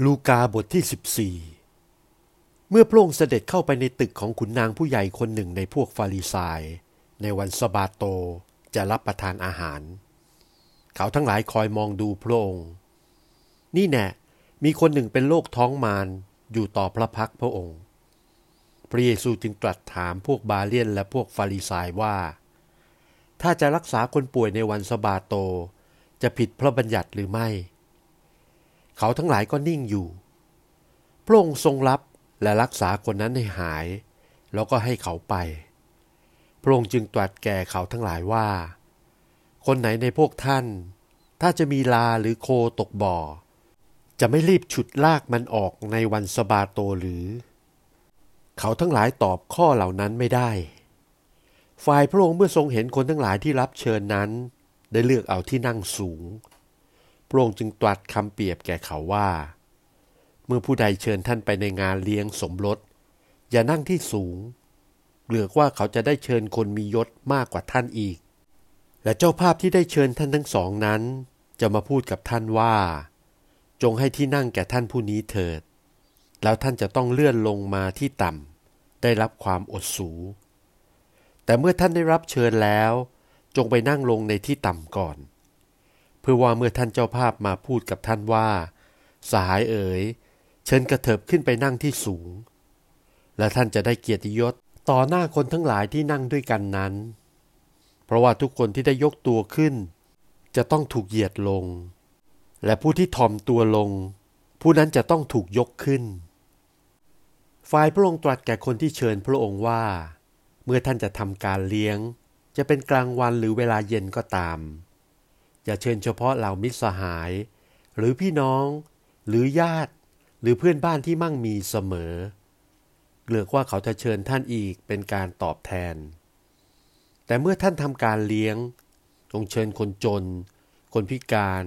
ลูกาบทที่ 14 เมื่อพระองค์เสด็จเข้าไปในตึกของขุนนางผู้ใหญ่คนหนึ่งในพวกฟาริสาย ในวันสบาโตจะรับประทานอาหาร เขาทั้งหลายคอยมองดูพระองค์ นี่แน่มีคนหนึ่งเป็นโรคท้องมารอยู่ต่อพระพักพระองค์ พระเยซูจึงตรัสถามพวกบาเลียนและพวกฟาริสายว่า ถ้าจะรักษาคนป่วยในวันสบาโตจะผิดพระบัญญัติหรือไม่เเขาทั้งหลายก็นิ่งอยู่ พระองค์ทรงรับและรักษาคนนั้นให้หาย แล้วก็ให้เขาไป พระองค์จึงตรัสแก่เขาทั้งหลายว่า คนไหนในพวกท่าน ถ้าจะมีลาหรือโคตกบ่อ จะไม่รีบฉุดลากมันออกในวันสบาโตหรือ เขาทั้งหลายตอบข้อเหล่านั้นไม่ได้ ฝ่ายพระองค์เมื่อทรงเห็นคนทั้งหลายที่รับเชิญนั้น ได้เลือกเอาที่นั่งสูง พระองค์จึงตรัสคำเปรียบแก่เขาว่า เมื่อผู้ใดเชิญท่านไปในงานเลี้ยงสมรส อย่านั่งที่สูงเกลือว่าเขาจะได้เชิญคนมียศมากกว่าท่านอีก และเจ้าภาพที่ได้เชิญท่านทั้งสองนั้น จะมาพูดกับท่านว่า จงให้ที่นั่งแก่ท่านผู้นี้เถิด แล้วท่านจะต้องเลื่อนลงมาที่ต่ำได้รับความอดสู แต่เมื่อท่านได้รับเชิญแล้ว จงไปนั่งลงในที่ต่ำก่อน เพื่อว่าเมื่อท่านเจ้าภาพมาพูดกับท่านว่า สหายเอ๋ย เชิญกระเถิบขึ้นไปนั่งที่สูง และท่านจะได้เกียรติยศต่อหน้าคนทั้งหลายที่นั่งด้วยกันนั้น เพราะว่าทุกคนที่ได้ยกตัวขึ้น จะต้องถูกเหยียดลง และผู้ที่ทอมตัวลง ผู้นั้นจะต้องถูกยกขึ้น ฝ่ายพระองค์ตรัสแก่คนที่เชิญพระองค์ว่า เมื่อท่านจะทำการเลี้ยง จะเป็นกลางวันหรือเวลาเย็นก็ตาม อย่าเชิญเฉพาะเหล่ามิตรสหาย หรือพี่น้อง หรือญาติ หรือเพื่อนบ้านที่มั่งมีเสมอเกลือกว่าเขาจะเชิญท่านอีกเป็นการตอบแทน แต่เมื่อท่านทำการเลี้ยงจงเชิญคนจน คนพิการ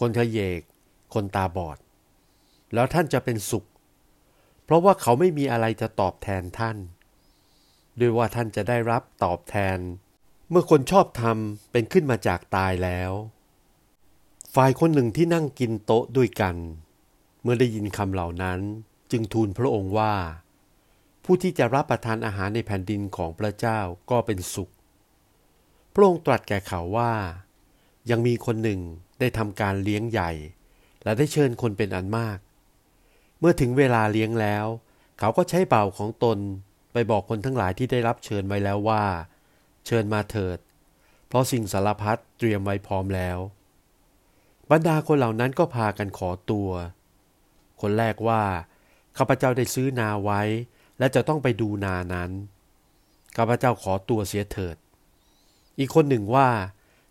คนทะเยก คนตาบอด แล้วท่านจะเป็นสุข เพราะว่าเขาไม่มีอะไรจะตอบแทนท่าน ด้วยว่าท่านจะได้รับตอบแทน เมื่อคนชอบทำเป็นขึ้นมาจากตายแล้ว ฝ่ายคนหนึ่งที่นั่งกินโต๊ะด้วยกัน เมื่อได้ยินคำเหล่านั้นจึงทูลพระองค์ว่า ผู้ที่จะรับประทานอาหารในแผ่นดินของพระเจ้าก็เป็นสุข พระองค์ตรัสแก่เขาว่า ยังมีคนหนึ่งได้ทำการเลี้ยงใหญ่ และได้เชิญคนเป็นอันมาก เมื่อถึงเวลาเลี้ยงแล้ว เขาก็ใช้เบ่าของตนไปบอกคนทั้งหลายที่ได้รับเชิญไว้แล้วว่า เชิญมาเถิด เพราะสิ่งสารพัดเตรียมไว้พร้อมแล้ว บรรดาคนเหล่านั้นก็พากันขอตัว คนแรกว่าข้าพเจ้าได้ซื้อนาไว้ และจะต้องไปดูนานั้นข้าพเจ้าขอตัวเสียเถิด อีกคนหนึ่งว่า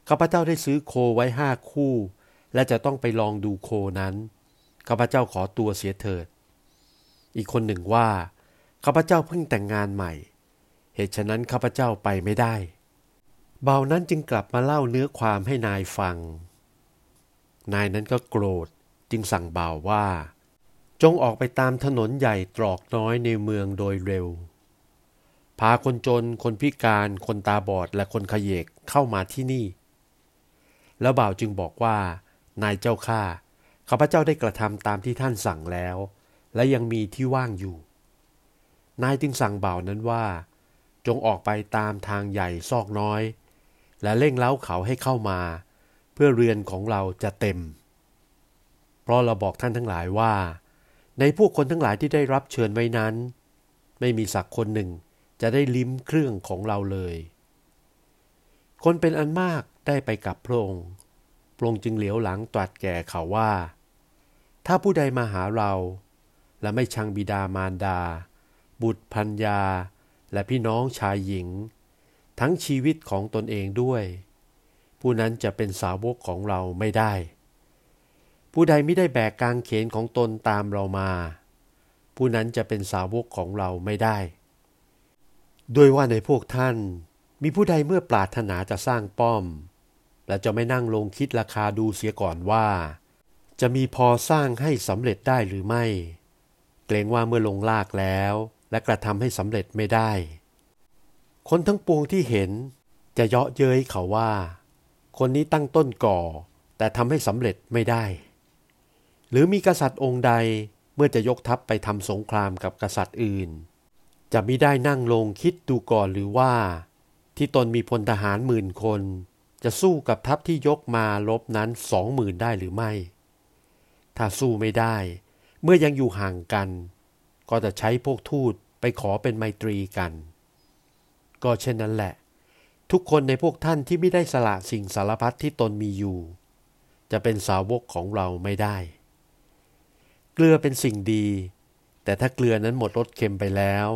ข้าพเจ้าได้ซื้อโคไว้ห้าคู่ และจะต้องไปลองดูโคนั้นข้าพเจ้าขอตัวเสียเถิด อีกคนหนึ่งว่าข้าพเจ้าเพิ่งแต่งงานใหม่ เหตุฉะนั้นข้าพเจ้าไปไม่ได้ เบานั้นจึงกลับมาเล่าเนื้อความให้นายฟัง นายนั้นก็โกรธจึงสั่งบ่าวว่า จงออกไปตามถนนใหญ่ตรอกน้อยในเมืองโดยเร็ว พาคนจนคนพิการคนตาบอดและคนขยเยกเข้ามาที่นี่ แล้วบ่าวจึงบอกว่า นายเจ้าข้าข้าพเจ้าได้กระทำตามที่ท่านสั่งแล้ว และยังมีที่ว่างอยู่ นายจึงสั่งบ่าวนั้นว่า จงออกไปตามทางใหญ่ซอกน้อย และเร่งเล้าเขาให้เข้ามา เพื่อเรือนของเราจะเต็ม เพราะเราบอกท่านทั้งหลายว่า ในพวกคนทั้งหลายที่ได้รับเชิญไว้นั้น ไม่มีสักคนหนึ่งจะได้ลิ้มเครื่องของเราเลย คนเป็นอันมากได้ไปกับพระองค์พระองค์จึงเหลียวหลังตรัสแก่เขาว่า ถ้าผู้ใดมาหาเรา และไม่ชังบิดามารดา บุตรพัญญาและพี่น้องชายหญิง ทั้งชีวิตของตนเองด้วย ผู้นั้นจะเป็นสาวกของเราไม่ได้ ผู้ใดไม่ได้แบกกางเขนของตนตามเรามา ผู้นั้นจะเป็นสาวกของเราไม่ได้ ด้วยว่าในพวกท่านมีผู้ใดเมื่อปรารถนาจะสร้างป้อม และจะไม่นั่งลงคิดราคาดูเสียก่อนว่า จะมีพอสร้างให้สำเร็จได้หรือไม่ เกรงว่าเมื่อลงลากแล้ว และกระทำให้สำเร็จไม่ได้ คนทั้งปวงที่เห็นจะเยาะเย้ยเขาว่า คนนี้ตั้งต้นก่อ แต่ทำให้สำเร็จไม่ได้ หรือมีกษัตริย์องค์ใดเมื่อจะยกทัพไปทำสงครามกับกษัตริย์อื่น จะไมิได้นั่งลงคิดดูก่อนหรือว่า ที่ตนมีพลทหารหมื่นคน จะสู้กับทัพที่ยกมาลบนั้นสองหมื่นได้หรือไม่ ถ้าสู้ไม่ได้ เมื่อยังอยู่ห่างกัน ก็จะใช้พวกทูตไปขอเป็นไมตรีกัน ก็เช่นนั้นแหละ ทุกคนในพวกท่านที่ไม่ได้สละสิ่งสารพัดที่ตนมีอยู่ จะเป็นสาวกของเราไม่ได้ เกลือเป็นสิ่งดี แต่ถ้าเกลือนั้นหมดรสเค็มไปแล้ว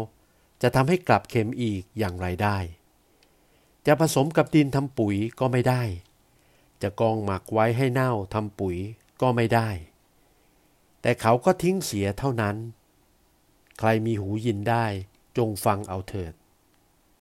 จะทำให้กลับเค็มอีกอย่างไรได้ จะผสมกับดินทำปุ๋ยก็ไม่ได้ จะกองหมักไว้ให้เน่าทำปุ๋ยก็ไม่ได้ แต่เขาก็ทิ้งเสียเท่านั้น ใครมีหูยินได้จงฟังเอาเถิด